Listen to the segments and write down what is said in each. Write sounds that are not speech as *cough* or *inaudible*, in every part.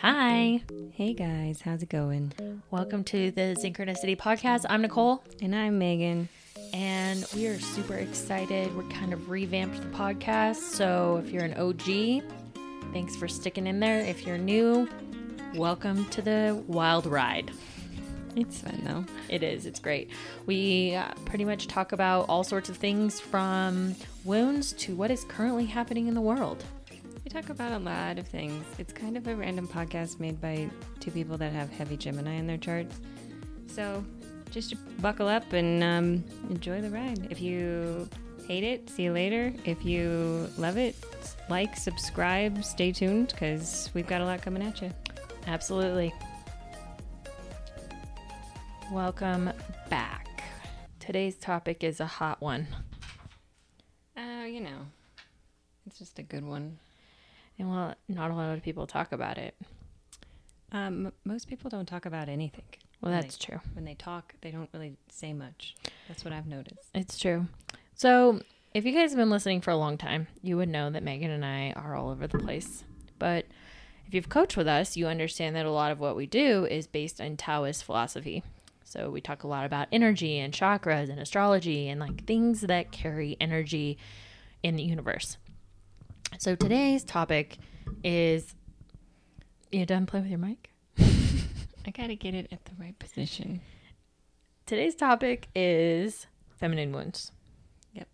Hi. Hey guys, how's it going? Welcome to the Zenchronicity Podcast. I'm Nicole, And I'm Megan. and we are super excited. We're kind of revamped the podcast. So if you're an OG, thanks for sticking in there. If you're new, welcome to the wild ride. It's fun though. It is. It's great. We uh, pretty much talk about all sorts of things from wounds to what is currently happening in the world. Talk about a lot of things. It's kind of a random podcast made by two people that have heavy Gemini in their charts. So just buckle up and um, enjoy the ride. If you hate it, see you later. If you love it, like, subscribe, stay tuned because we've got a lot coming at you. Absolutely. Welcome back. Today's topic is a hot one. Oh, you know, it's just a good one. And well, not a lot of people talk about it. Um, m- most people don't talk about anything. Well, that's they- true. When they talk, they don't really say much. That's what I've noticed. It's true. So, if you guys have been listening for a long time, you would know that Megan and I are all over the place. But if you've coached with us, you understand that a lot of what we do is based on Taoist philosophy. So, we talk a lot about energy and chakras and astrology and like things that carry energy in the universe. So, today's topic is you done playing with your mic? *laughs* I gotta get it at the right position. Today's topic is feminine wounds. Yep.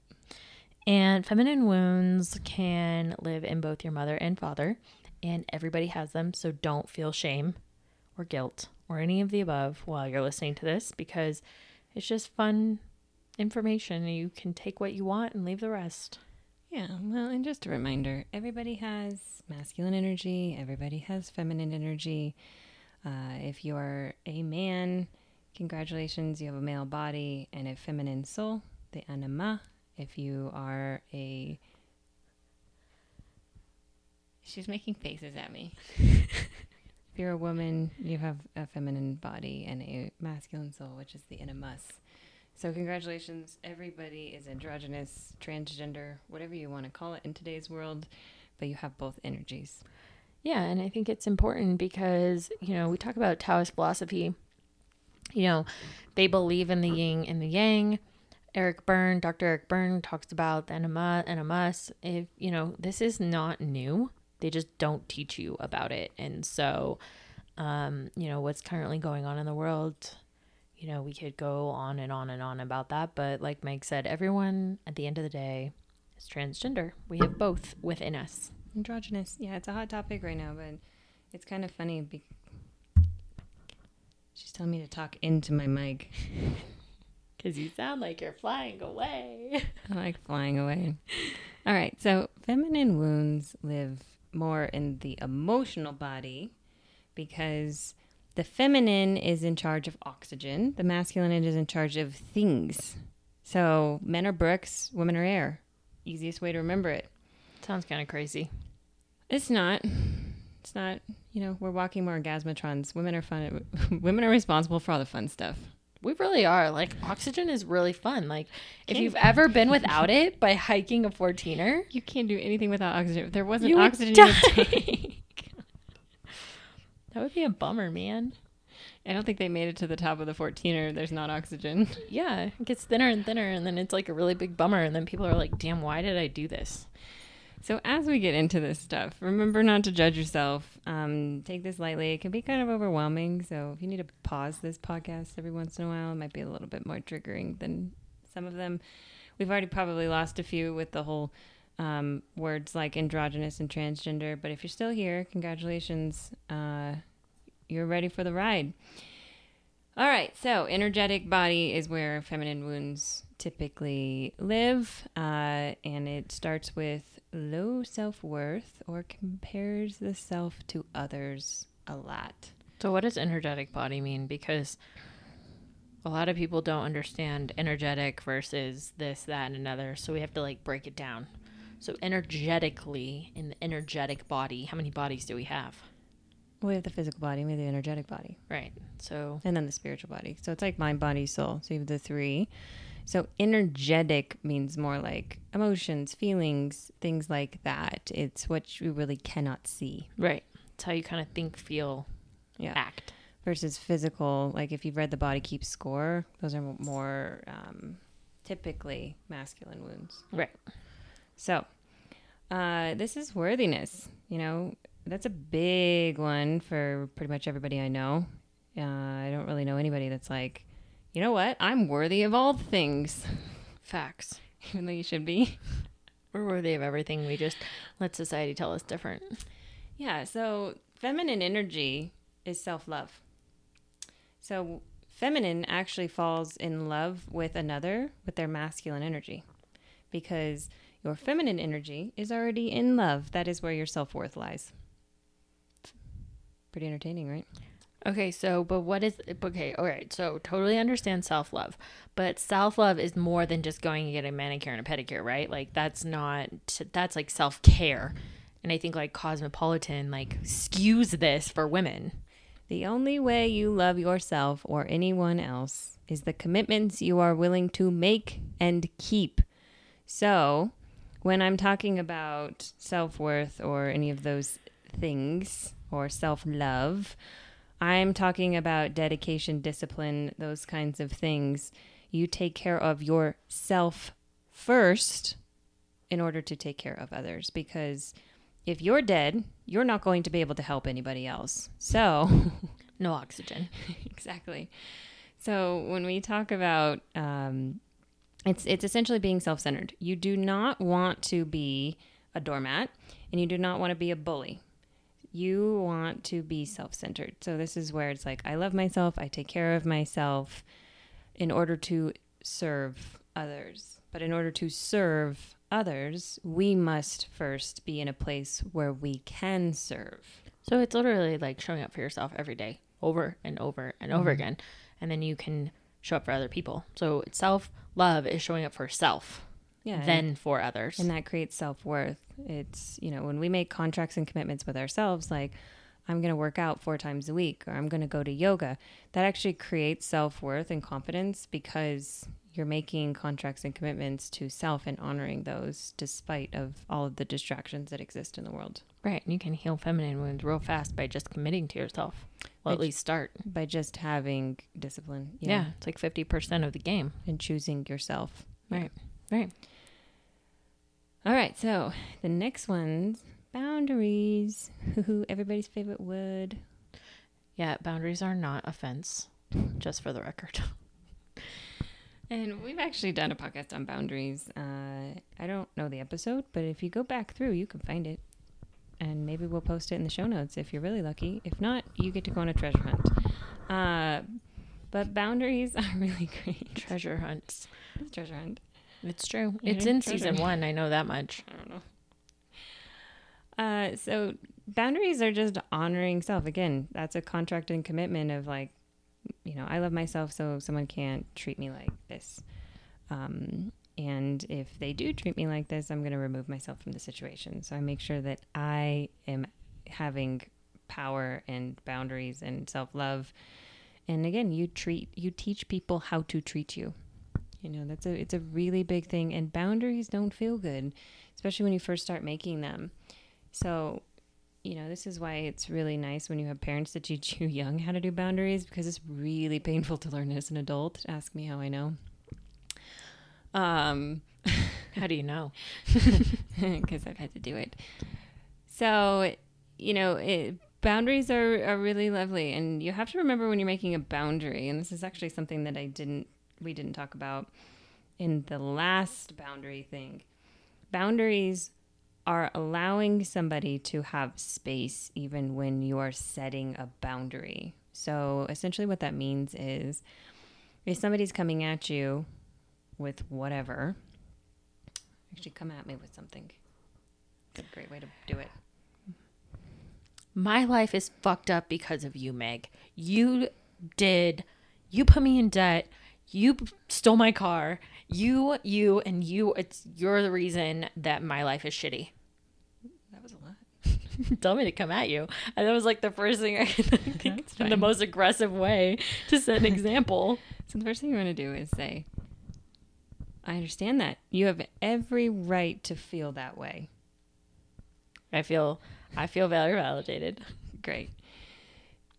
And feminine wounds can live in both your mother and father, and everybody has them. So don't feel shame or guilt or any of the above while you're listening to this because it's just fun information. You can take what you want and leave the rest. Yeah, well, and just a reminder everybody has masculine energy, everybody has feminine energy. Uh, if you're a man, congratulations, you have a male body and a feminine soul, the anima. If you are a. She's making faces at me. *laughs* if you're a woman, you have a feminine body and a masculine soul, which is the animus. So, congratulations. Everybody is androgynous, transgender, whatever you want to call it in today's world, but you have both energies. Yeah, and I think it's important because, you know, we talk about Taoist philosophy. You know, they believe in the yin and the yang. Eric Berne, Dr. Eric Berne talks about the anima and. If, you know, this is not new. They just don't teach you about it. And so, um, you know, what's currently going on in the world, you know, we could go on and on and on about that. But like Meg said, everyone at the end of the day is transgender. We have both within us. Androgynous. Yeah, it's a hot topic right now, but it's kind of funny. Be- She's telling me to talk into my mic. *laughs* Because you sound like you're flying away. *laughs* I like flying away. All right, so feminine wounds live more in the emotional body because the feminine is in charge of oxygen, the masculine is in charge of things. So men are bricks, women are air. Easiest way to remember it. Sounds kind of crazy. It's not. It's not. You know, we're walking more orgasmatrons. Women are fun. *laughs* Women are responsible for all the fun stuff. We really are. Like, oxygen is really fun. Like, if you've ever been without it by hiking a 14er, You can't do anything without oxygen. If there wasn't oxygen, you would die. take. That would be a bummer, man. I don't think they made it to the top of the 14er. There's not oxygen. *laughs* Yeah, it gets thinner and thinner, and then it's like a really big bummer. And then people are like, damn, why did I do this? So as we get into this stuff, remember not to judge yourself. Um, take this lightly. It can be kind of overwhelming. So if you need to pause this podcast every once in a while, it might be a little bit more triggering than some of them. We've already probably lost a few with the whole um, words like androgynous and transgender. But if you're still here, congratulations. Uh, you're ready for the ride. All right, so energetic body is where feminine wounds typically live, uh, and it starts with low self worth or compares the self to others a lot. So, what does energetic body mean? Because a lot of people don't understand energetic versus this, that, and another. So, we have to like break it down. So, energetically, in the energetic body, how many bodies do we have? We have the physical body, we have the energetic body, Right. So, and then the spiritual body. So it's like mind, body, soul. So you have the three. So energetic means more like emotions, feelings, things like that. It's what you really cannot see. right. It's how you kind of think, feel, Yeah. act. versus physical. Like if you've read The Body Keeps Score, those are more um, typically masculine wounds. Right. So, uh, this is worthiness. You know, that's a big one for pretty much everybody I know. Uh, I don't really know anybody that's like, you know what? I'm worthy of all things, Facts. *laughs* even though you should be. *laughs* We're worthy of everything. We just let society tell us different. Yeah. So, feminine energy is self love. So, feminine actually falls in love with another with their masculine energy because your feminine energy is already in love. That is where your self worth lies. Pretty entertaining, right? Okay, so but what is okay? All right, so totally understand self love, but self love is more than just going and getting a manicure and a pedicure, right? Like that's not that's like self care, and I think like Cosmopolitan like skews this for women. The only way you love yourself or anyone else is the commitments you are willing to make and keep. So, when I'm talking about self worth or any of those things or self love, I'm talking about dedication, discipline, those kinds of things. You take care of yourself first in order to take care of others because if you're dead, you're not going to be able to help anybody else. So, *laughs* No oxygen. *laughs* exactly. So when we talk about, um, it's it's essentially being self-centered. You do not want to be a doormat, and you do not want to be a bully. You want to be self-centered. So this is where it's like I love myself. I take care of myself in order to serve others. But in order to serve others, we must first be in a place where we can serve. So it's literally like showing up for yourself every day, over and over and over mm-hmm. again, and then you can show up for other people. So self love is showing up for self, Yeah. then for others. and that creates self-worth it's you know when we make contracts and commitments with ourselves like i'm going to work out four times a week or i'm going to go to yoga that actually creates self-worth and confidence because you're making contracts and commitments to self and honoring those despite of all of the distractions that exist in the world right, and you can heal feminine wounds real fast by just committing to yourself. Well, at least start. by just having discipline Yeah, it's like fifty percent of the game. and choosing yourself Right. Right. all right so the next one's boundaries everybody's favorite word Yeah, boundaries are not offense. Just for the record. *laughs* And we've actually done a podcast on boundaries. Uh, I don't know the episode, but if you go back through, you can find it. And maybe we'll post it in the show notes if you're really lucky. If not, you get to go on a treasure hunt. Uh, but boundaries *laughs* are really great. Treasure hunts. It's treasure hunt. It's true. Yeah, it's in treasure. season one. I know that much. I don't know. Uh, so boundaries are just honoring self. Again, that's a contract and commitment of like, you know, I love myself, so someone can't treat me like this. Um, and if they do treat me like this, I'm going to remove myself from the situation. So I make sure that I am having power and boundaries and self love. And again, you treat, you teach people how to treat you. You know, that's a, it's a really big thing. And boundaries don't feel good, especially when you first start making them. So, you know, this is why it's really nice when you have parents that teach *laughs* you young how to do boundaries because it's really painful to learn as an adult. Ask me how I know. Um, How do you know? *laughs* because I've had to do it. So, you know, it, boundaries are, are really lovely, and you have to remember when you're making a boundary. And this is actually something that I didn't we didn't talk about in the last boundary thing. Boundaries are allowing somebody to have space even when you are setting a boundary. So essentially, what that means is if somebody's coming at you with whatever, actually come at me with something. It's a great way to do it. My life is fucked up because of you, Meg. You did. You put me in debt. You stole my car. You, you, and you. It's you're the reason that my life is shitty. That was a lot. *laughs* Tell me to come at you. And that was like the first thing I *laughs* think That's in the most aggressive way to set an *laughs* example. So the first thing you want to do is say, I understand that. You have every right to feel that way. I feel, I feel very validated. Great.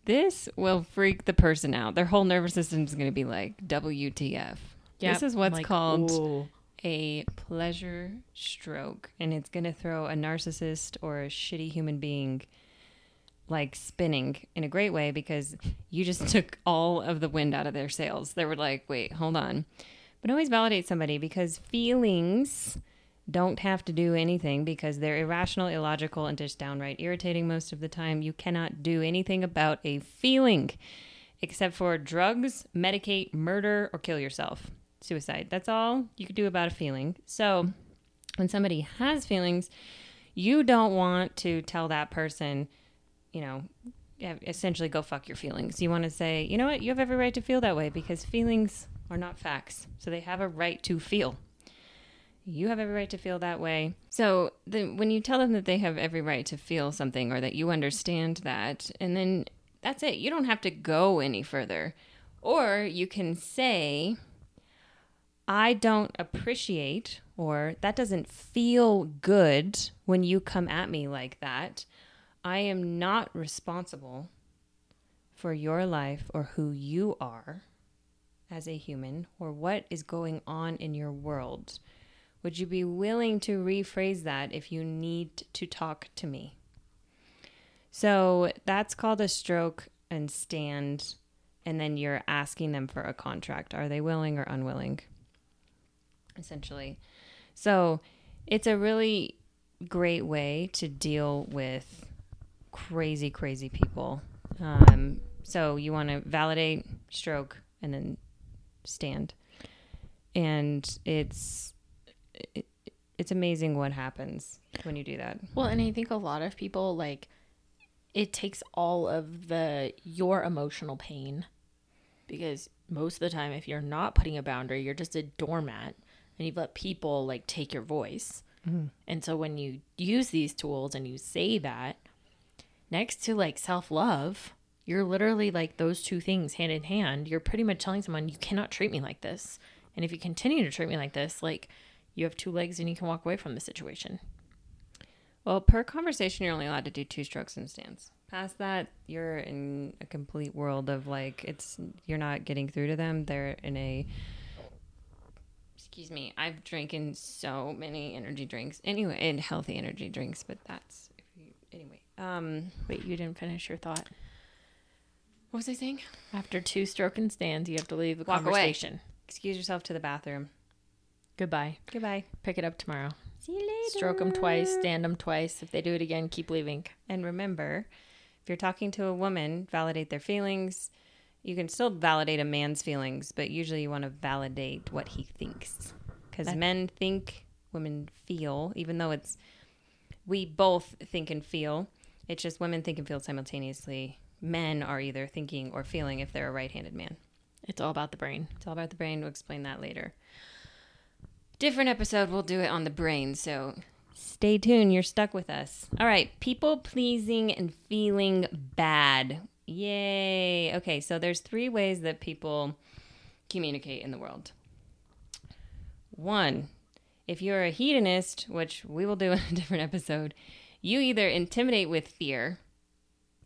This will freak the person out. Their whole nervous system is going to be like, WTF. Yep. This is what's Like, called ooh. a pleasure stroke. And it's going to throw a narcissist or a shitty human being like spinning in a great way because you just *laughs* took all of the wind out of their sails. They were like, wait, hold on. But always validate somebody because feelings don't have to do anything because they're irrational, illogical, and just downright irritating most of the time. You cannot do anything about a feeling except for drugs, medicate, murder, or kill yourself. Suicide. That's all you could do about a feeling. So when somebody has feelings, you don't want to tell that person, you know, essentially go fuck your feelings. You want to say, you know what, you have every right to feel that way because feelings are not facts. So they have a right to feel. You have every right to feel that way. So the, when you tell them that they have every right to feel something or that you understand that, and then that's it, you don't have to go any further. Or you can say, I don't appreciate, or that doesn't feel good when you come at me like that. I am not responsible for your life or who you are as a human or what is going on in your world. Would you be willing to rephrase that if you need to talk to me? So that's called a stroke and stand. And then you're asking them for a contract. Are they willing or unwilling? Essentially. So it's a really great way to deal with crazy, crazy people. Um, so you want to validate, stroke, and then stand. And it's it, it's amazing what happens when you do that. Well, and I think a lot of people like it takes all of the your emotional pain because most of the time if you're not putting a boundary, you're just a doormat and you've let people like take your voice. Mm-hmm. And so when you use these tools and you say that next to like self-love, you're literally like those two things hand in hand. You're pretty much telling someone you cannot treat me like this. And if you continue to treat me like this, like you have two legs and you can walk away from the situation. Well, per conversation, you're only allowed to do two strokes and stands. Past that, you're in a complete world of like it's you're not getting through to them. They're in a excuse me. I've drinking so many energy drinks anyway, and healthy energy drinks, but that's anyway. Um, Wait, you didn't finish your thought. What was I saying? After two stroke and stands, you have to leave the Walk away. Excuse yourself to the bathroom. Goodbye. Goodbye. Pick it up tomorrow. See you later. Stroke them twice, stand them twice. If they do it again, keep leaving. And remember, if you're talking to a woman, validate their feelings. You can still validate a man's feelings, but usually you want to validate what he thinks. Because men think, women feel, even though it's, we both think and feel. It's just women think and feel simultaneously. Men are either thinking or feeling if they're a right handed man. It's all about the brain. It's all about the brain. We'll explain that later. Different episode. We'll do it on the brain. So stay tuned. You're stuck with us. All right. People pleasing and feeling bad. Yay. Okay. So there's three ways that people communicate in the world. One, if you're a hedonist, which we will do *laughs* in a different episode, you either intimidate with fear.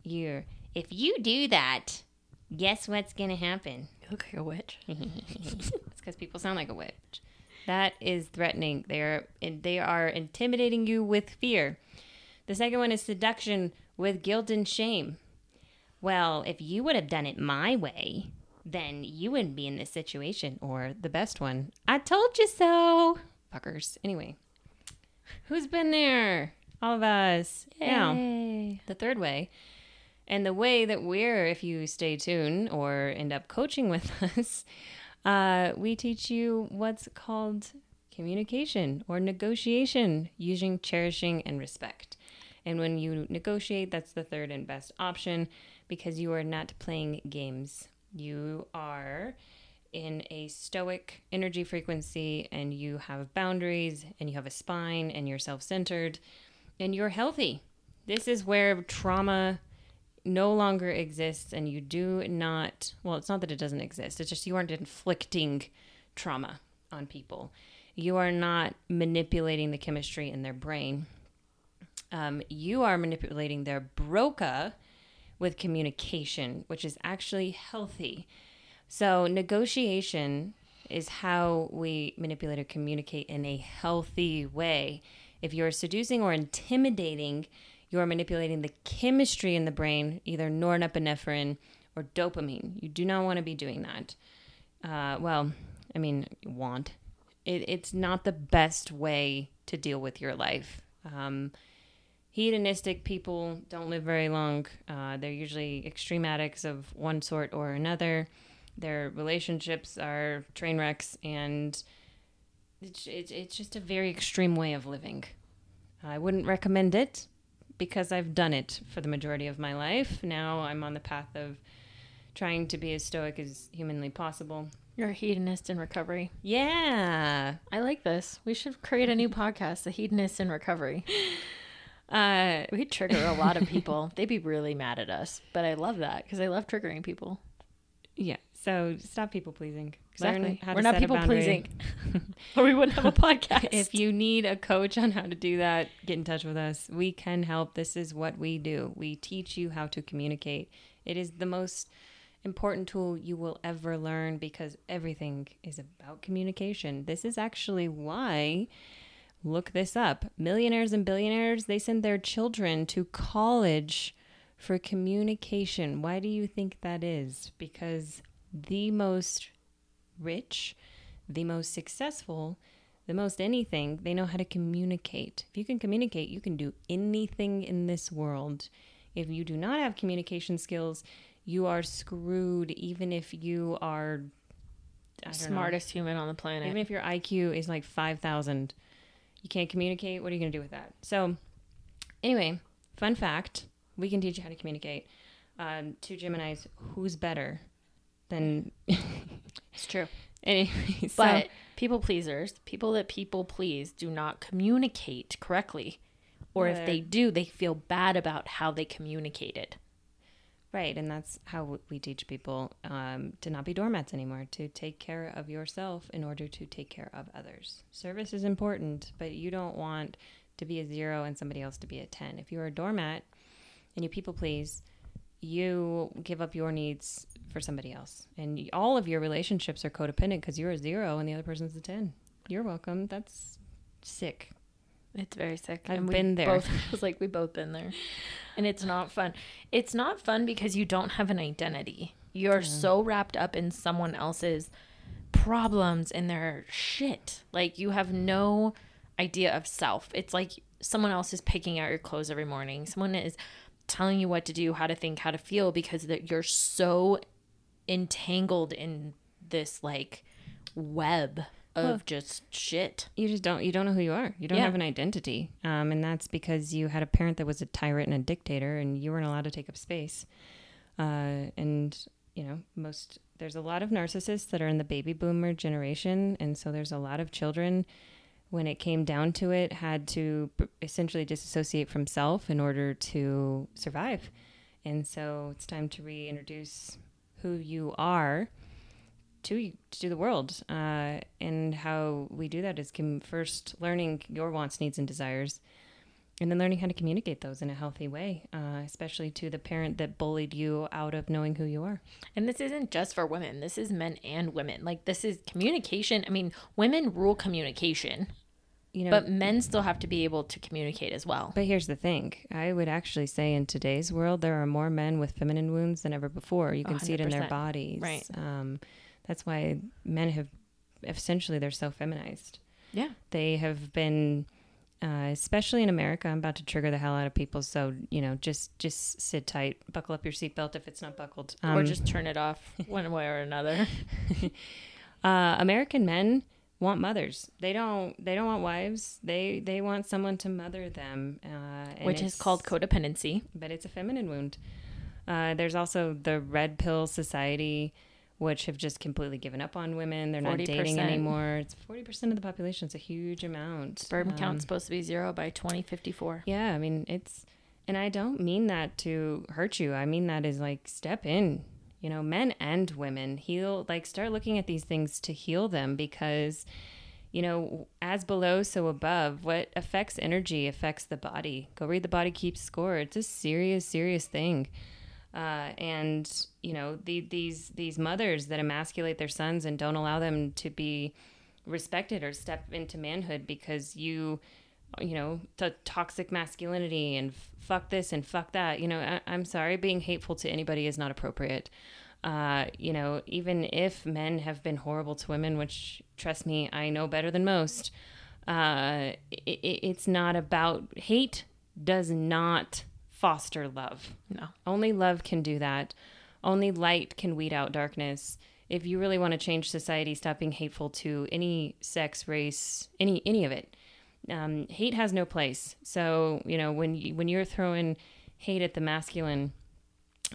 You're, if you do that, guess what's going to happen? You look like a witch. *laughs* it's because people sound like a witch. That is threatening. They are they are intimidating you with fear. The second one is seduction with guilt and shame. Well, if you would have done it my way, then you wouldn't be in this situation. Or the best one, I told you so. Fuckers. Anyway, who's been there? All of us. Yeah. The third way, and the way that we're, if you stay tuned or end up coaching with *laughs* us, uh, we teach you what's called communication or negotiation using cherishing and respect. And when you negotiate, that's the third and best option because you are not playing games. You are in a stoic energy frequency and you have boundaries and you have a spine and you're self centered and you're healthy. This is where trauma no longer exists and you do not well it's not that it doesn't exist it's just you aren't inflicting trauma on people you are not manipulating the chemistry in their brain um, you are manipulating their broca with communication, which is actually healthy. So, negotiation is how we manipulate or communicate in a healthy way. If you're seducing or intimidating, you're manipulating the chemistry in the brain, either norepinephrine or dopamine. You do not want to be doing that. Uh, well, I mean, want. It, it's not the best way to deal with your life. Um, hedonistic people don't live very long. Uh, they're usually extreme addicts of one sort or another. Their relationships are train wrecks, and it's, it's, it's just a very extreme way of living. I wouldn't recommend it because I've done it for the majority of my life. Now I'm on the path of trying to be as stoic as humanly possible. You're a hedonist in recovery. Yeah. I like this. We should create a new podcast, The Hedonist in Recovery. Uh, We trigger a lot of people. They'd be really mad at us, but I love that because I love triggering people. yeah. So stop people pleasing. Exactly. We're not people pleasing, *laughs* *laughs* or we wouldn't have a podcast. If you need a coach on how to do that, get in touch with us. We can help. This is what we do. We teach you how to communicate. It is the most important tool you will ever learn because everything is about communication. This is actually why look this up. Millionaires and billionaires, they send their children to college for communication. Why do you think that is? Because the most rich, the most successful, the most anything, they know how to communicate. If you can communicate, you can do anything in this world. If you do not have communication skills, you are screwed even if you are don't know, smartest human on the planet. even if your IQ is like 5,000, you can't communicate. What are you going to do with that? So, anyway, fun fact we can teach you how to communicate. Um, two Geminis, who's better than. *laughs* it's true. anyway, so, But people pleasers, people that people please, do not communicate correctly. Or if they do, they feel bad about how they communicated. right. And that's how we teach people um, to not be doormats anymore, to take care of yourself in order to take care of others. Service is important, but you don't want to be a zero and somebody else to be a 10. If you're a doormat and you people please, you give up your needs for somebody else. And all of your relationships are codependent because you're a zero and the other person's a 10. You're welcome. That's sick. It's very sick. I've we been there. Both, *laughs* I was like, we both been there, and it's not fun. It's not fun because you don't have an identity. You're so wrapped up in someone else's problems and their shit. Like you have no idea of self. It's like someone else is picking out your clothes every morning. Someone is telling you what to do, how to think, how to feel because that you're so entangled in this like web of just shit. You just don't you don't know who you are. You don't Yeah. have an identity. Um, and that's because you had a parent that was a tyrant and a dictator and you weren't allowed to take up space. Uh, and you know, most there's a lot of narcissists that are in the baby boomer generation and so there's a lot of children when it came down to it had to essentially disassociate from self in order to survive. And so it's time to reintroduce who you are to to the world. Uh, and how we do that is com- first learning your wants, needs, and desires, and then learning how to communicate those in a healthy way, uh, especially to the parent that bullied you out of knowing who you are. And this isn't just for women. This is men and women. Like this is communication. I mean, women rule communication, You know, but men still have to be able to communicate as well. But here's the thing. I would actually say in today's world, there are more men with feminine wounds than ever before. You can see it in their bodies. Right. Um, that's why men have essentially they're so feminized. Yeah. They have been, uh, especially in America. I'm about to trigger the hell out of people, so you know, just just sit tight, buckle up your seatbelt if it's not buckled, or Um, just turn it off *laughs* one way or another. *laughs* uh, American men want mothers. They don't. They don't want wives. They they want someone to mother them, uh, which is called codependency. but it's a feminine wound. Uh, there's also the red pill society, which have just completely given up on women. They're not dating anymore. It's 40% of the population. It's a huge amount. Sperm Um, count's supposed to be zero by 2054. Yeah, I mean, it's, and I don't mean that to hurt you. I mean that is like step in, you know, men and women heal, like start looking at these things to heal them because, you know, as below, so above. What affects energy affects the body. Go read the body keeps score. It's a serious, serious thing. Uh, and you know the, these these mothers that emasculate their sons and don't allow them to be respected or step into manhood because you you know the toxic masculinity and fuck this and fuck that you know I, i'm sorry being hateful to anybody is not appropriate. Uh, you know even if men have been horrible to women which trust me i know better than most uh, it, it's not about hate does not foster love No. only love can do that only light can weed out darkness if you really want to change society stop being hateful to any sex race any any of it um, hate has no place. So you know when you, when you're throwing hate at the masculine,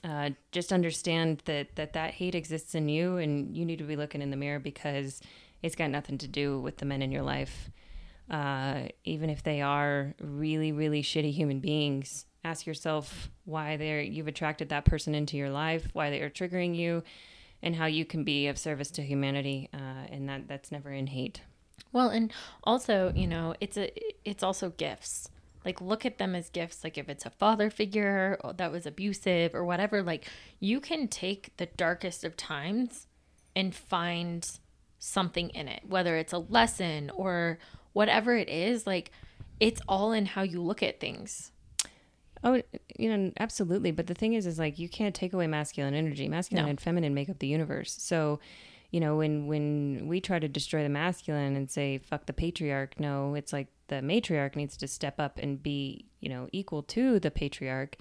uh, just understand that that that hate exists in you, and you need to be looking in the mirror because it's got nothing to do with the men in your life. Uh, even if they are really really shitty human beings, ask yourself why they're you've attracted that person into your life, why they are triggering you, and how you can be of service to humanity. Uh, and that that's never in hate. Well, and also, you know, it's a it's also gifts. Like look at them as gifts. Like if it's a father figure that was abusive or whatever, like you can take the darkest of times and find something in it, whether it's a lesson or whatever it is, like it's all in how you look at things. Oh, you know, absolutely. But the thing is, is like you can't take away masculine energy. Masculine No. and feminine make up the universe. So, you know, when when we try to destroy the masculine and say fuck the patriarch, no, it's like the matriarch needs to step up and be, you know, equal to the patriarch,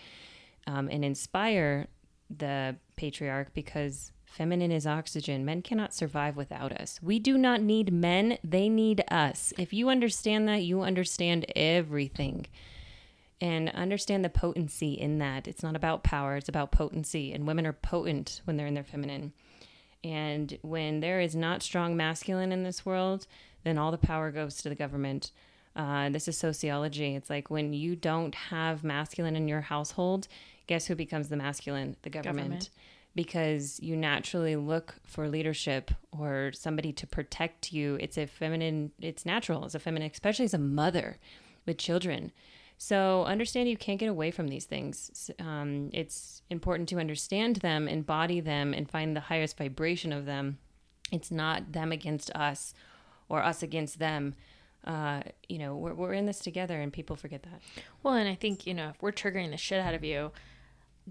um, and inspire the patriarch because feminine is oxygen. Men cannot survive without us. We do not need men; they need us. If you understand that, you understand everything and understand the potency in that. It's not about power, it's about potency. And women are potent when they're in their feminine. And when there is not strong masculine in this world, then all the power goes to the government. Uh, this is sociology. It's like when you don't have masculine in your household, guess who becomes the masculine? The government. Government. Because you naturally look for leadership or somebody to protect you. It's a feminine, it's natural as a feminine, especially as a mother with children. So understand you can't get away from these things. Um, it's important to understand them, embody them, and find the highest vibration of them. It's not them against us or us against them. Uh, you know, we're, we're in this together, and people forget that. Well, and I think, you know, if we're triggering the shit out of you,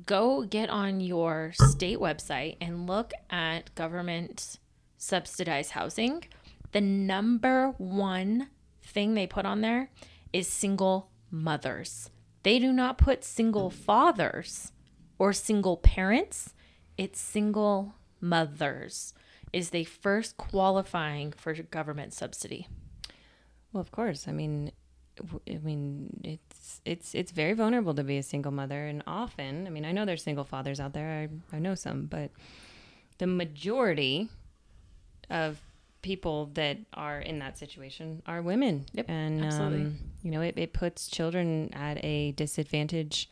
go get on your state website and look at government subsidized housing. The number one thing they put on there is single mothers. They do not put single fathers or single parents. It's single mothers is the first qualifying for government subsidy. Well, of course. I mean, I mean, it's it's it's very vulnerable to be a single mother, and often, I mean, I know there's single fathers out there. I I know some, but the majority of people that are in that situation are women. Yep, and. Um, you know, it, it puts children at a disadvantage,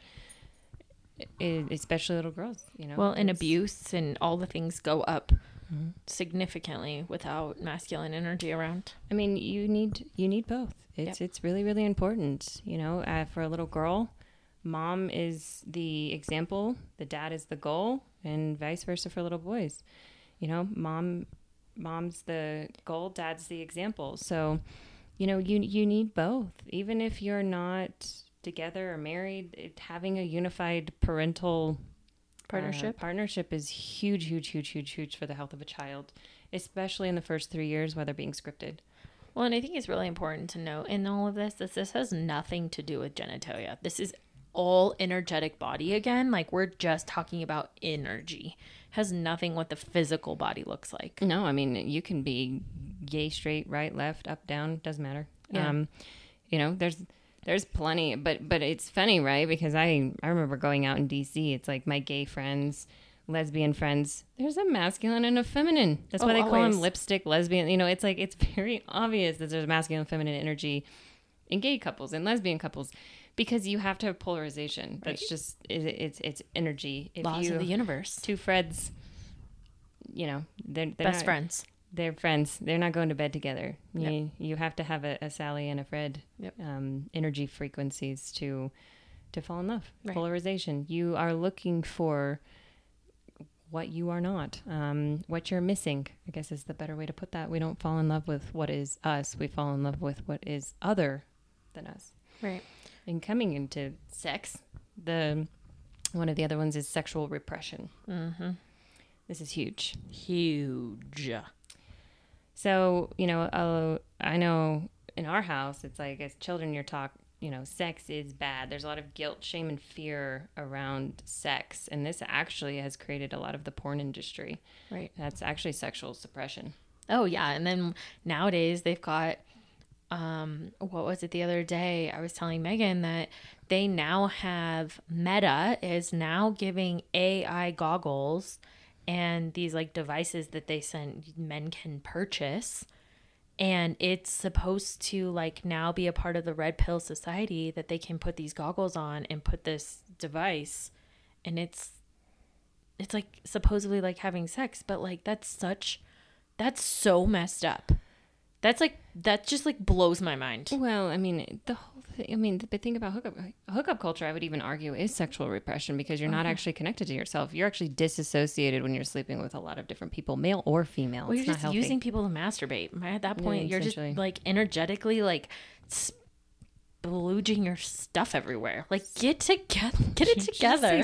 e- especially little girls. You know, Well, and abuse and all the things go up Mhm. significantly without masculine energy around. I mean, you need you need both. It's it's really really important. You know, uh, for a little girl, mom is the example, the dad is the goal, and vice versa for little boys. You know, mom mom's the goal, dad's the example. So, you know, you you need both. Even if you're not together or married, it, having a unified parental Partnership. uh, partnership is huge, huge, huge, huge, huge for the health of a child, especially in the first three years while they're being scripted. Well, and I think it's really important to note in all of this that this has nothing to do with genitalia. This is all energetic body again. Like we're just talking about energy. Has nothing what the physical body looks like. No, I mean you can be gay, straight, right, left, up, down, doesn't matter. Yeah. Um, you know, there's there's plenty, but but it's funny, right? Because I I remember going out in D.C. It's like my gay friends, lesbian friends. There's a masculine and a feminine. That's why Oh, they call them lipstick lesbian. You know, it's like it's *laughs* very obvious that there's masculine and feminine energy in gay couples and lesbian couples because you have to have polarization. That's Right. just it, it's it's energy. If Laws you of the universe. two friends, you know, they're, they're Best not- friends. they're friends. They're not going to bed together. You, Yep. you have to have a, a Sally and a Fred Yep. um, energy frequencies to to fall in love. Right. Polarization. You are looking for what you are not, um, what you're missing. I guess is the better way to put that. We don't fall in love with what is us. We fall in love with what is other than us. Right. And coming into sex, the one of the other ones is sexual repression. Mm-hmm. This is huge. Huge. So, you know, uh, I know in our house, it's like as children, you're taught, you know, sex is bad. There's a lot of guilt, shame, and fear around sex. And this actually has created a lot of the porn industry. Right. That's actually sexual suppression. Oh yeah, and then nowadays they've got um what was it the other day? I was telling Megan that they now have Meta is now giving AI goggles and these like devices that they sent men can purchase and it's supposed to like now be a part of the red pill society that they can put these goggles on and put this device and it's it's like supposedly like having sex but like that's such that's so messed up. That's like that just like blows my mind. Well, I mean, the whole thing, I mean, the thing about hookup hookup culture, I would even argue, is sexual repression because you're not uh-huh. actually connected to yourself. You're actually disassociated when you're sleeping with a lot of different people, male or female. Well, you're not just healthy. using people to masturbate. At that point, you're just like energetically like splooging your stuff everywhere. Like get together, get it *laughs* together.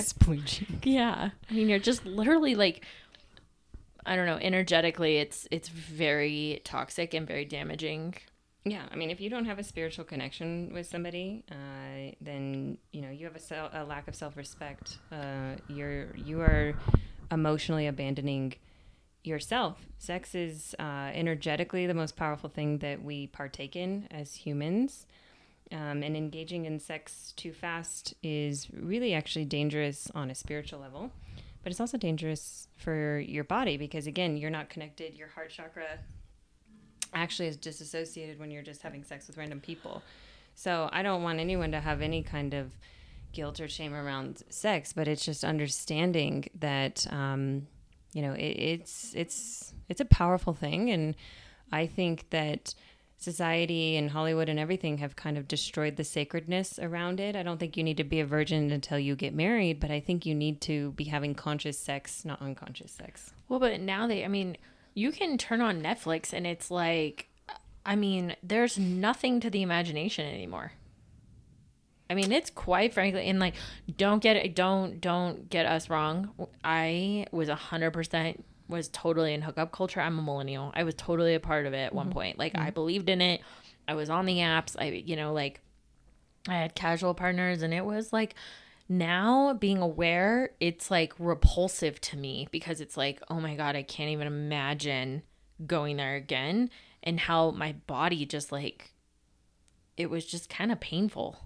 Yeah, I mean, you're just literally like, I don't know, energetically, it's it's very toxic and very damaging. Yeah, I mean, if you don't have a spiritual connection with somebody, uh, then you know you have a, a lack of self respect. Uh, you're you are emotionally abandoning yourself. Sex is uh, energetically the most powerful thing that we partake in as humans. Um, and engaging in sex too fast is really actually dangerous on a spiritual level, but it's also dangerous for your body because, again, you're not connected. Your heart chakra actually is disassociated when you're just having sex with random people. So I don't want anyone to have any kind of guilt or shame around sex, but it's just understanding that um, you know it, it's it's it's a powerful thing, and I think that society and Hollywood and everything have kind of destroyed the sacredness around it. I don't think you need to be a virgin until you get married, but I think you need to be having conscious sex, not unconscious sex. Well, but now they, I mean, you can turn on Netflix and it's like, I mean, there's nothing to the imagination anymore. I mean, it's quite frankly, and like, don't get it, don't, don't get us wrong. I was a hundred percent was totally in hookup culture. I'm a millennial. I was totally a part of it at one point. Like, I believed in it. I was on the apps. I, you know, like, I had casual partners, and it was like, now being aware, it's like repulsive to me because it's like, oh my God, I can't even imagine going there again. And how my body just like, it was just kind of painful.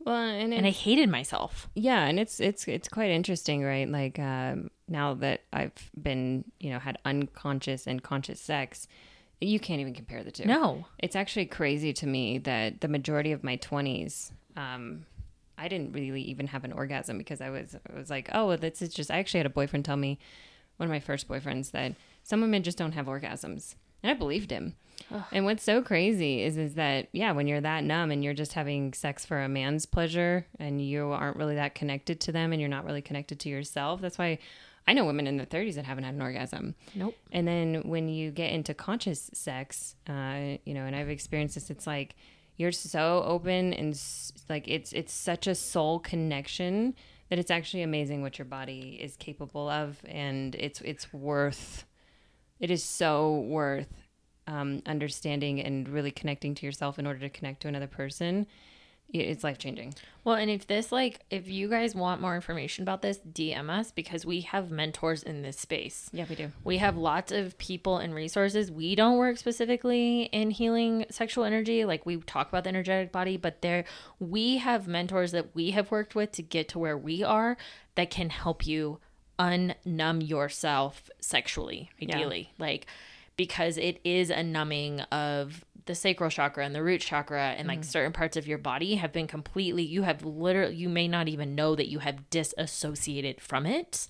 Well, and, And I hated myself. yeah and it's it's it's quite interesting right like um now that i've been you know had unconscious and conscious sex you can't even compare the two No. it's actually crazy to me that the majority of my 20s um i didn't really even have an orgasm because i was i was like oh well, this is just i actually had a boyfriend tell me one of my first boyfriends that some women just don't have orgasms and i believed him and what's so crazy is is that yeah, when you're that numb and you're just having sex for a man's pleasure and you aren't really that connected to them and you're not really connected to yourself. That's why I know women in their 30s that haven't had an orgasm. Nope. And then when you get into conscious sex, uh, you know, and I've experienced this, it's like you're so open and s- like it's it's such a soul connection that it's actually amazing what your body is capable of, and it's it's worth. It is so worth um, understanding and really connecting to yourself in order to connect to another person. It- It's life changing. Well, and if this, like, if you guys want more information about this, DM us because we have mentors in this space. Yeah, we do. We have lots of people and resources. We don't work specifically in healing sexual energy. Like we talk about the energetic body, but there we have mentors that we have worked with to get to where we are that can help you unnumb yourself sexually, ideally. Like because it is a numbing of the sacral chakra and the root chakra and like mm. certain parts of your body have been completely you have literally you may not even know that you have disassociated from it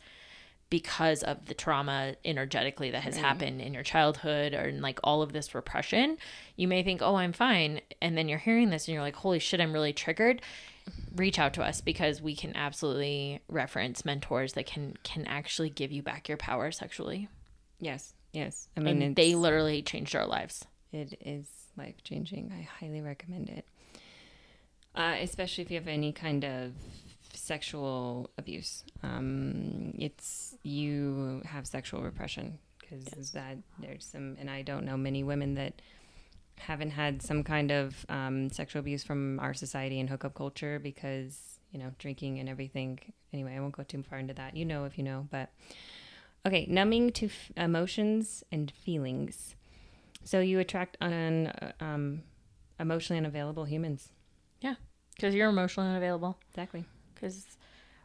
because of the trauma energetically that has happened in your childhood or in like all of this repression, you may think, oh, I'm fine. And then you're hearing this and you're like, holy shit, I'm really triggered. reach out to us because we can absolutely reference mentors that can can actually give you back your power sexually. Yes, yes. I mean, and they literally changed our lives. It is life changing. I highly recommend it, uh, especially if you have any kind of sexual abuse. Um, it's you have sexual repression because yes. that there's some, and I don't know many women that haven't had some kind of um, sexual abuse from our society and hookup culture because you know drinking and everything. Anyway, I won't go too far into that. You know if you know, but okay, numbing to f- emotions and feelings. So you attract un, uh, um, emotionally unavailable humans. Yeah, because you're emotionally unavailable. Exactly. Because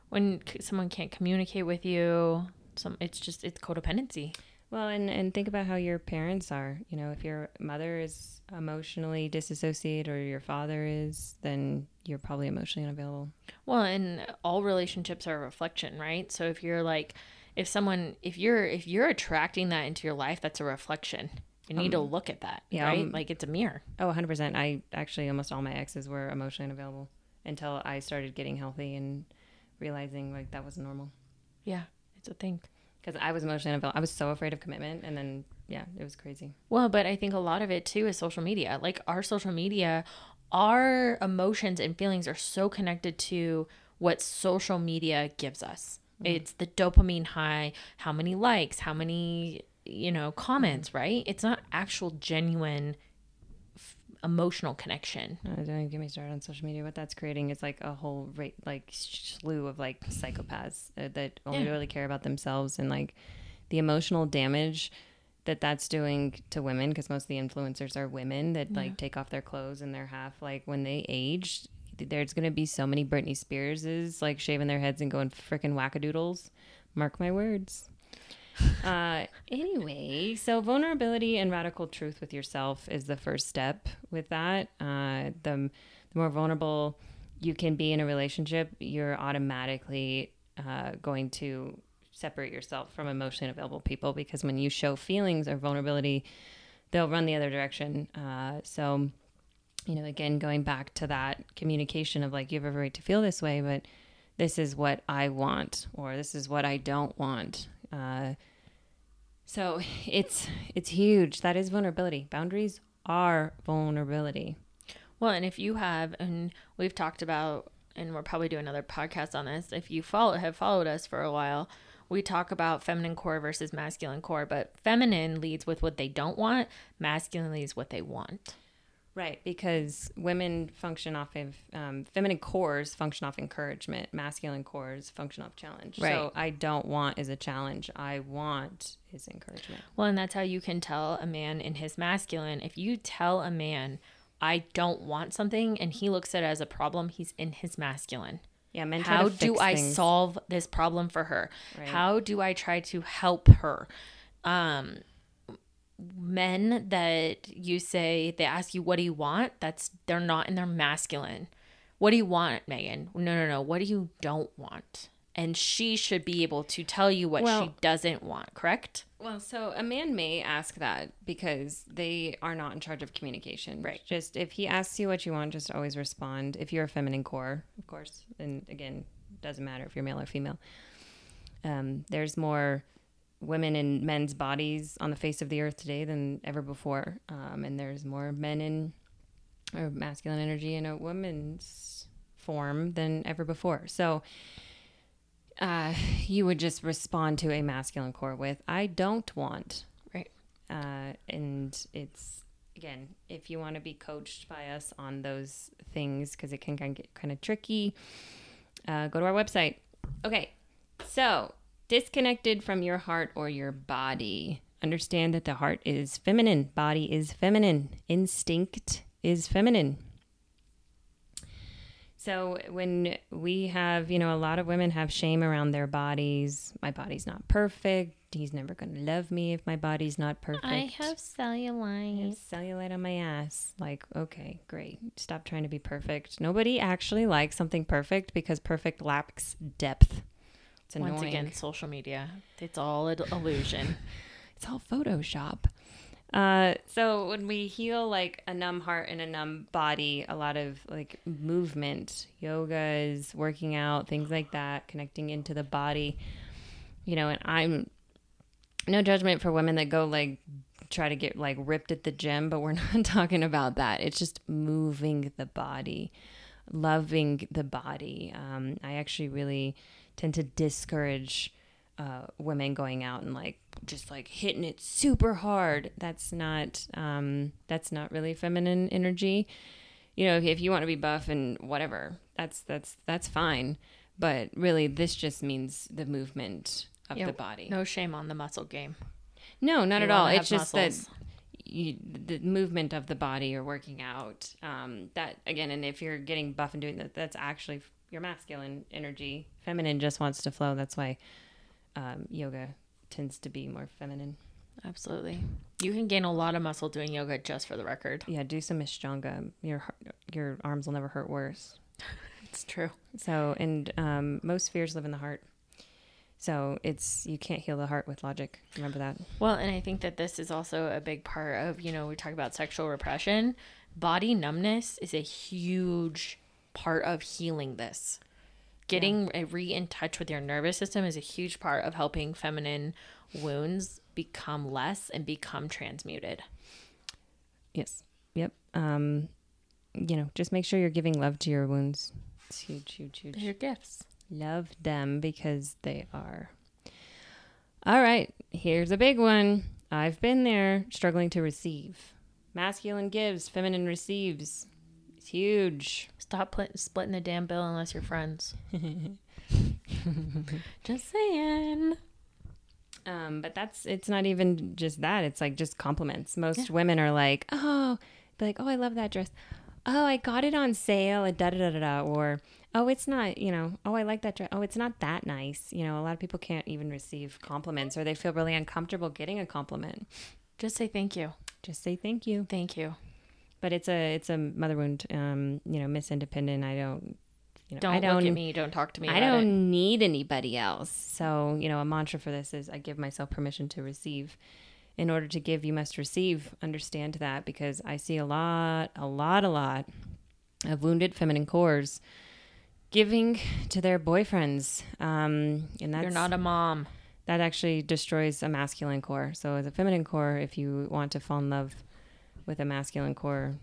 when someone can't communicate with you, some it's just it's codependency. Well, and, and think about how your parents are. You know, if your mother is emotionally disassociated or your father is, then you're probably emotionally unavailable. Well, and all relationships are a reflection, right? So if you're like, if someone, if you're, if you're attracting that into your life, that's a reflection. You need um, to look at that, yeah, right? Um, like it's a mirror. Oh, 100%. I actually, almost all my exes were emotionally unavailable until I started getting healthy and realizing like that was normal. Yeah, it's a thing because I was emotionally unavailable. I was so afraid of commitment, and then yeah, it was crazy. Well, but I think a lot of it too is social media. Like our social media, our emotions and feelings are so connected to what social media gives us. Mm-hmm. It's the dopamine high, how many likes, how many you know comments, mm-hmm. right? It's not actual genuine emotional connection. Uh, don't even get me started on social media. What that's creating is like a whole rate, like slew of like psychopaths uh, that only yeah. really care about themselves and like the emotional damage that that's doing to women because most of the influencers are women that yeah. like take off their clothes and they're half like when they age there's gonna be so many Britney Spearses like shaving their heads and going freaking wackadoodles. Mark my words. *laughs* Uh, anyway, so vulnerability and radical truth with yourself is the first step with that. Uh, the, the more vulnerable you can be in a relationship, you're automatically uh, going to separate yourself from emotionally available people because when you show feelings or vulnerability, they'll run the other direction. Uh, so, you know, again, going back to that communication of like, you have a right to feel this way, but this is what I want, or this is what I don't want. Uh, so it's it's huge. That is vulnerability. Boundaries are vulnerability. Well, and if you have, and we've talked about, and we'll probably do another podcast on this. If you follow have followed us for a while, we talk about feminine core versus masculine core. But feminine leads with what they don't want. Masculine leads what they want. Right, because women function off of um, feminine cores function off encouragement, masculine cores function off challenge. Right. So I don't want is a challenge. I want is encouragement. Well, and that's how you can tell a man in his masculine. If you tell a man, I don't want something, and he looks at it as a problem, he's in his masculine. Yeah, men How do I solve this problem for her? Right. How do I try to help her? Um, men that you say they ask you what do you want? That's they're not in their masculine. What do you want megan? No no no. What do you don't want? And she should be able to tell you what well, she doesn't want correct? Well so a man may ask that because they are not in charge of communication. Right. Just if he asks you what you want just always respond. If you're a feminine core of course and again doesn't matter if you're male or female um, there's more women and men's bodies on the face of the earth today than ever before. Um, and there's more men in or masculine energy in a woman's form than ever before. So uh, you would just respond to a masculine core with, I don't want. Right. Uh, and it's, again, if you want to be coached by us on those things, because it can get kind of tricky, uh, go to our website. Okay. So disconnected from your heart or your body. Understand that the heart is feminine, body is feminine, instinct is feminine. So when we have, you know, a lot of women have shame around their bodies. My body's not perfect. He's never going to love me if my body's not perfect. I have cellulite. I have cellulite on my ass. Like, okay, great. Stop trying to be perfect. Nobody actually likes something perfect because perfect lacks depth. It's annoying. Once again, social media. It's all an illusion. *laughs* it's all Photoshop. Uh, so when we heal like a numb heart and a numb body, a lot of like movement, yoga is working out, things like that, connecting into the body. You know, and I'm no judgment for women that go like try to get like ripped at the gym, but we're *laughs* not talking about that. It's just moving the body, loving the body. Um, I actually really tend to discourage uh, women going out and like just like hitting it super hard. That's not um, that's not really feminine energy. You know, if, you want to be buff and whatever, that's that's that's fine. But really, this just means the movement of Yeah, the body. No shame on the muscle game. No, not You at all. It's just muscles. that you, the movement of the body or working out. Um, that again, and if you're getting buff and doing that, that's actually your masculine energy. Feminine just wants to flow. That's why um, yoga tends to be more feminine. Absolutely. You can gain a lot of muscle doing yoga just for the record. Yeah, do some Ashtanga. Your heart- your arms will never hurt worse. *laughs* It's true. So, and um, most fears live in the heart. So it's you can't heal the heart with logic. Remember that. Well, and I think that this is also a big part of, you know, we talk about sexual repression. Body numbness is a huge part of healing this. Getting a re in touch with your nervous system is a huge part of helping feminine wounds become less and become transmuted. Yes. Yep. Um, you know, just make sure you're giving love to your wounds. It's huge, huge, huge. They're your gifts. Love them because they are. All right, here's a big one. I've been there struggling to receive. Masculine gives, feminine receives. It's huge. Stop pl- splitting the damn bill unless you're friends. *laughs* *laughs* Just saying. Um, but that's it's not even just that. It's like just compliments. Most women are like, oh, be like, oh, I love that dress. Oh, I got it on sale da da da da da. Or oh, it's not, you know, oh, I like that dress. Oh, it's not that nice. You know, a lot of people can't even receive compliments, or they feel really uncomfortable getting a compliment. Just say thank you. Just say thank you. Thank you. But it's a it's a mother wound. Um, you know, Miss Independent. I don't. You know, Don't, I don't look at me. Don't talk to me. I don't it. need anybody else. So, you know, a mantra for this is I give myself permission to receive. In order to give, you must receive. Understand that because I see a lot, a lot, a lot of wounded feminine cores giving to their boyfriends. Um, and that's You're not a mom. that actually destroys a masculine core. So, as a feminine core, if you want to fall in love with a masculine core,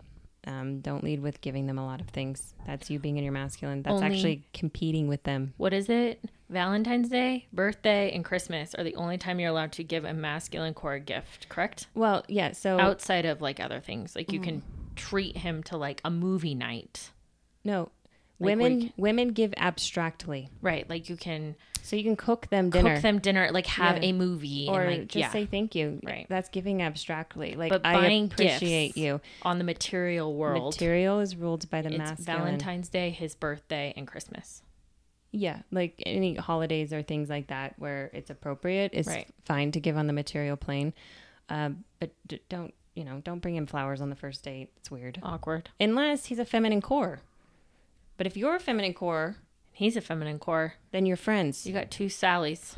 um, don't lead with giving them a lot of things. That's you being in your masculine. That's Only- actually competing with them. What is it? Valentine's Day, birthday, and Christmas are the only time you're allowed to give a masculine core a gift, correct? Well, yeah. So Outside of like other things. Like you can treat him to like a movie night. no, Like women we- women give abstractly. Right. Like you can So you can cook them dinner cook them dinner, like have Yeah. a movie or and like just yeah, say thank you. Right. That's giving abstractly. Like But I appreciate you. on the material world. Material is ruled by the it's masculine. Valentine's Day, his birthday, and Christmas. Yeah, like any holidays or things like that where it's appropriate, it's Right. fine to give on the material plane. Um, but d- don't, you know, don't bring him flowers on the first date. It's weird. Awkward. Unless he's a feminine core. But if you're a feminine core, He's a feminine core. then you're friends. You got two Sallys.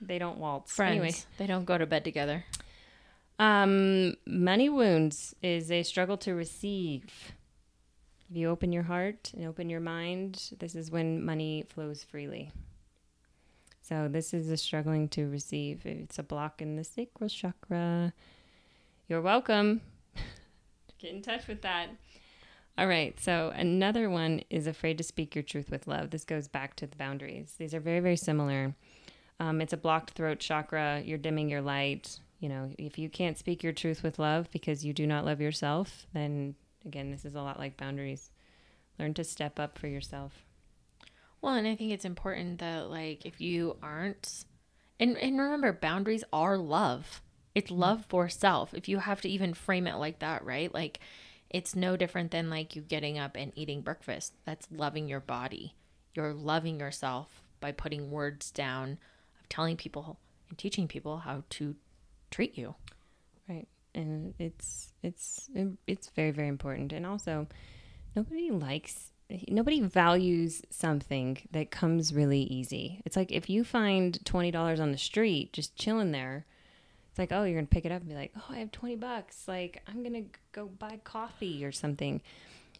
They don't waltz. Friends. Anyway, They don't go to bed together. um, money wounds is a struggle to receive. If you open your heart and open your mind, this is when money flows freely. So this is a struggling to receive. It's a block in the sacral chakra. You're welcome. *laughs* Get in touch with that. All right. So another one is afraid to speak your truth with love. This goes back to the boundaries. These are very, very similar. Um, it's a blocked throat chakra. You're dimming your light. You know, if you can't speak your truth with love because you do not love yourself, then again, this is a lot like boundaries. Learn to step up for yourself. Well, and I think it's important that like if you aren't and and remember boundaries are love. It's love for self. If you have to even frame it like that, right? Like it's no different than like you getting up and eating breakfast. That's loving your body. You're loving yourself by putting words down of telling people and teaching people how to treat you. Right. And it's it's it's very very important. And also nobody likes nobody values something that comes really easy. It's like if you find $20 on the street just chilling there, It's like, oh, you're gonna pick it up and be like, oh, I have twenty bucks. Like, I'm gonna go buy coffee or something.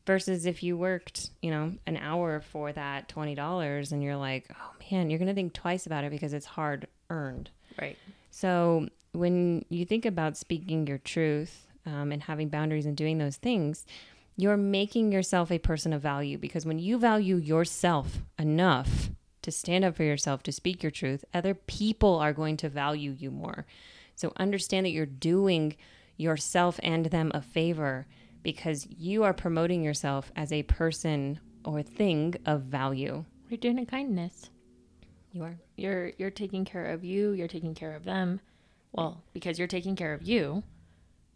Versus if you worked, you know, an hour for that twenty dollars, and you're like, oh man, you're gonna think twice about it because it's hard earned. Right. So when you think about speaking your truth um, and having boundaries and doing those things, you're making yourself a person of value because when you value yourself enough to stand up for yourself, to speak your truth, other people are going to value you more. So understand that you're doing yourself and them a favor because you are promoting yourself as a person or thing of value. You're doing a kindness. You are. You're you're taking care of you, you're taking care of them. Well, because you're taking care of you,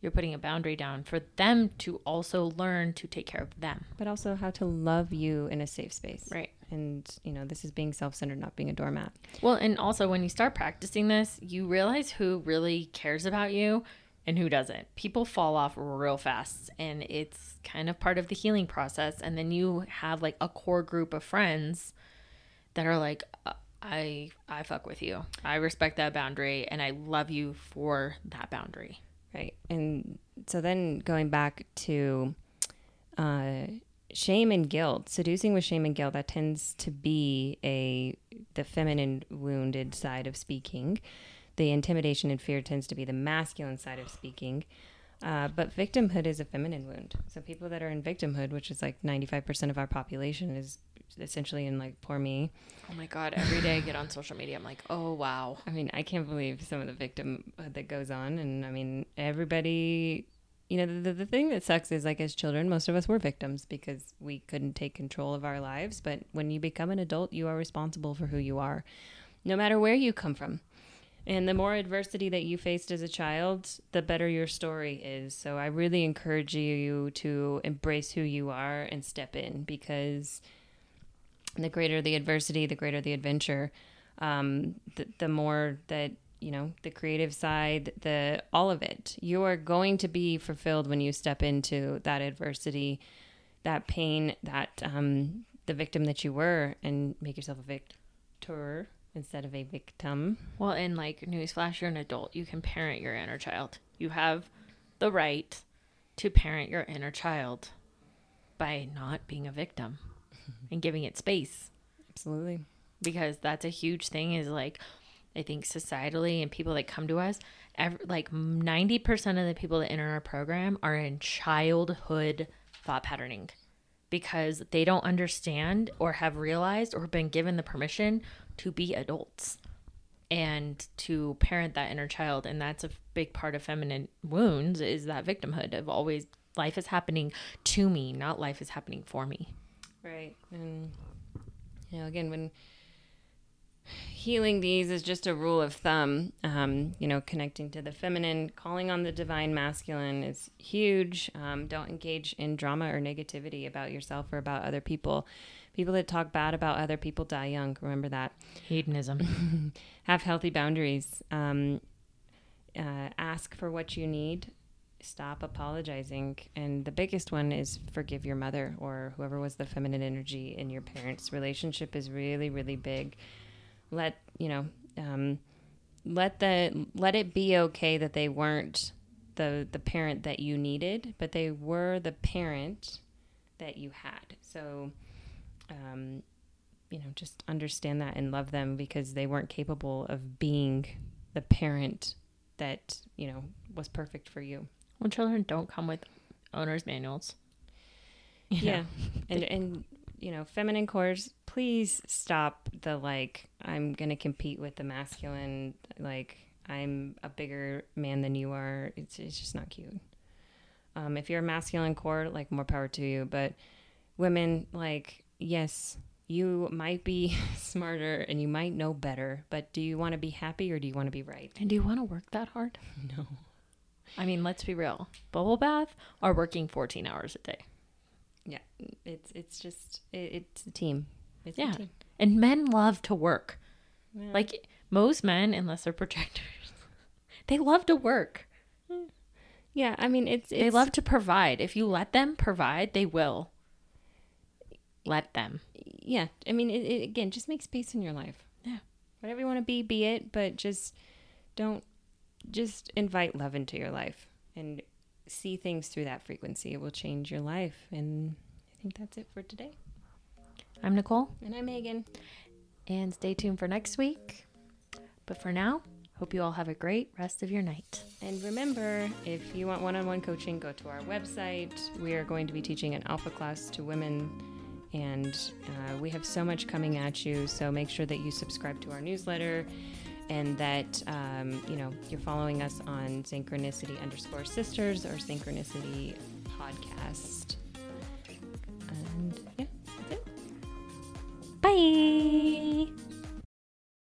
you're putting a boundary down for them to also learn to take care of them. But also how to love you in a safe space. Right. And, you know, this is being self centered, not being a doormat. Well, and also when you start practicing this, you realize who really cares about you and who doesn't. People fall off real fast, and it's kind of part of the healing process. And then you have like a core group of friends that are like, uh, I I fuck with you. I respect that boundary, and I love you for that boundary. Right. And so then going back to uh, shame and guilt, seducing with shame and guilt, that tends to be a the feminine wounded side of speaking. The intimidation and fear tends to be the masculine side of speaking. Uh, but victimhood is a feminine wound. So people that are in victimhood, which is like 95% of our population, is essentially in like poor me. Oh my god! Every day I get on social media, I'm like, oh wow. I mean, I can't believe some of the victimhood that goes on, and I mean, everybody. You know, the, the thing that sucks is like as children, most of us were victims because we couldn't take control of our lives. But when you become an adult, you are responsible for who you are, no matter where you come from. And the more adversity that you faced as a child, the better your story is. So I really encourage you to embrace who you are and step in because the greater the adversity, the greater the adventure. Um, the, the more that you know the creative side, the all of it, you are going to be fulfilled when you step into that adversity, that pain, that um, the victim that you were, and make yourself a victor instead of a victim. Well, in like newsflash, you're an adult. You can parent your inner child. You have the right to parent your inner child by not being a victim *laughs* and giving it space. Absolutely. Because that's a huge thing is like I think societally and people that come to us, every, like 90% of the people that enter our program are in childhood thought patterning because they don't understand or have realized or been given the permission to be adults and to parent that inner child and that's a big part of feminine wounds is that victimhood of always life is happening to me not life is happening for me Right. And, you know, again, when healing these is just a rule of thumb, um, you know, connecting to the feminine, calling on the divine masculine is huge. Um, don't engage in drama or negativity about yourself or about other people. People that talk bad about other people die young. Remember that. hedonism *laughs* Have healthy boundaries. Um, uh, ask for what you need stop apologizing. And the biggest one is forgive your mother or whoever was the feminine energy in your parents' relationship is really, really big. Let, you know, um, let the let it be okay that they weren't the the parent that you needed, but they were the parent that you had. So um, you know, just understand that and love them because they weren't capable of being the parent that, you know, was perfect for you. well children don't come with owner's manuals *laughs* You yeah know? and and you know feminine cores please stop the like i'm gonna compete with the masculine like i'm a bigger man than you are. It's, it's just not cute. Um, if you're a masculine core like more power to you. But women like yes you might be *laughs* smarter and you might know better but do you want to be happy or do you want to be right? And do you want to work that hard? *laughs* No. I mean let's be real. Bubble bath are working 14 hours a day yeah it's it's just it, it's a team. It's Yeah. a team. And men love to work. Yeah. like most men unless they're projectors *laughs* they love to work. Yeah i mean it's, it's they love to provide. If you let them provide they will let them. Yeah i mean it, it again just make space in your life. Yeah. whatever you want to be be it but just don't just invite love into your life and see things through that frequency. It will change your life. And I think that's it for today. I'm Nicole. And I'm Megan. And stay tuned for next week. But for now, hope you all have a great rest of your night. And remember, if you want one on one coaching, go to our website. We are going to be teaching an alpha class to women. And uh, we have so much coming at you. So make sure that you subscribe to our newsletter and that um, you know you're following us on Zenchronicity underscore sisters or Zenchronicity podcast. And yeah that's it. Bye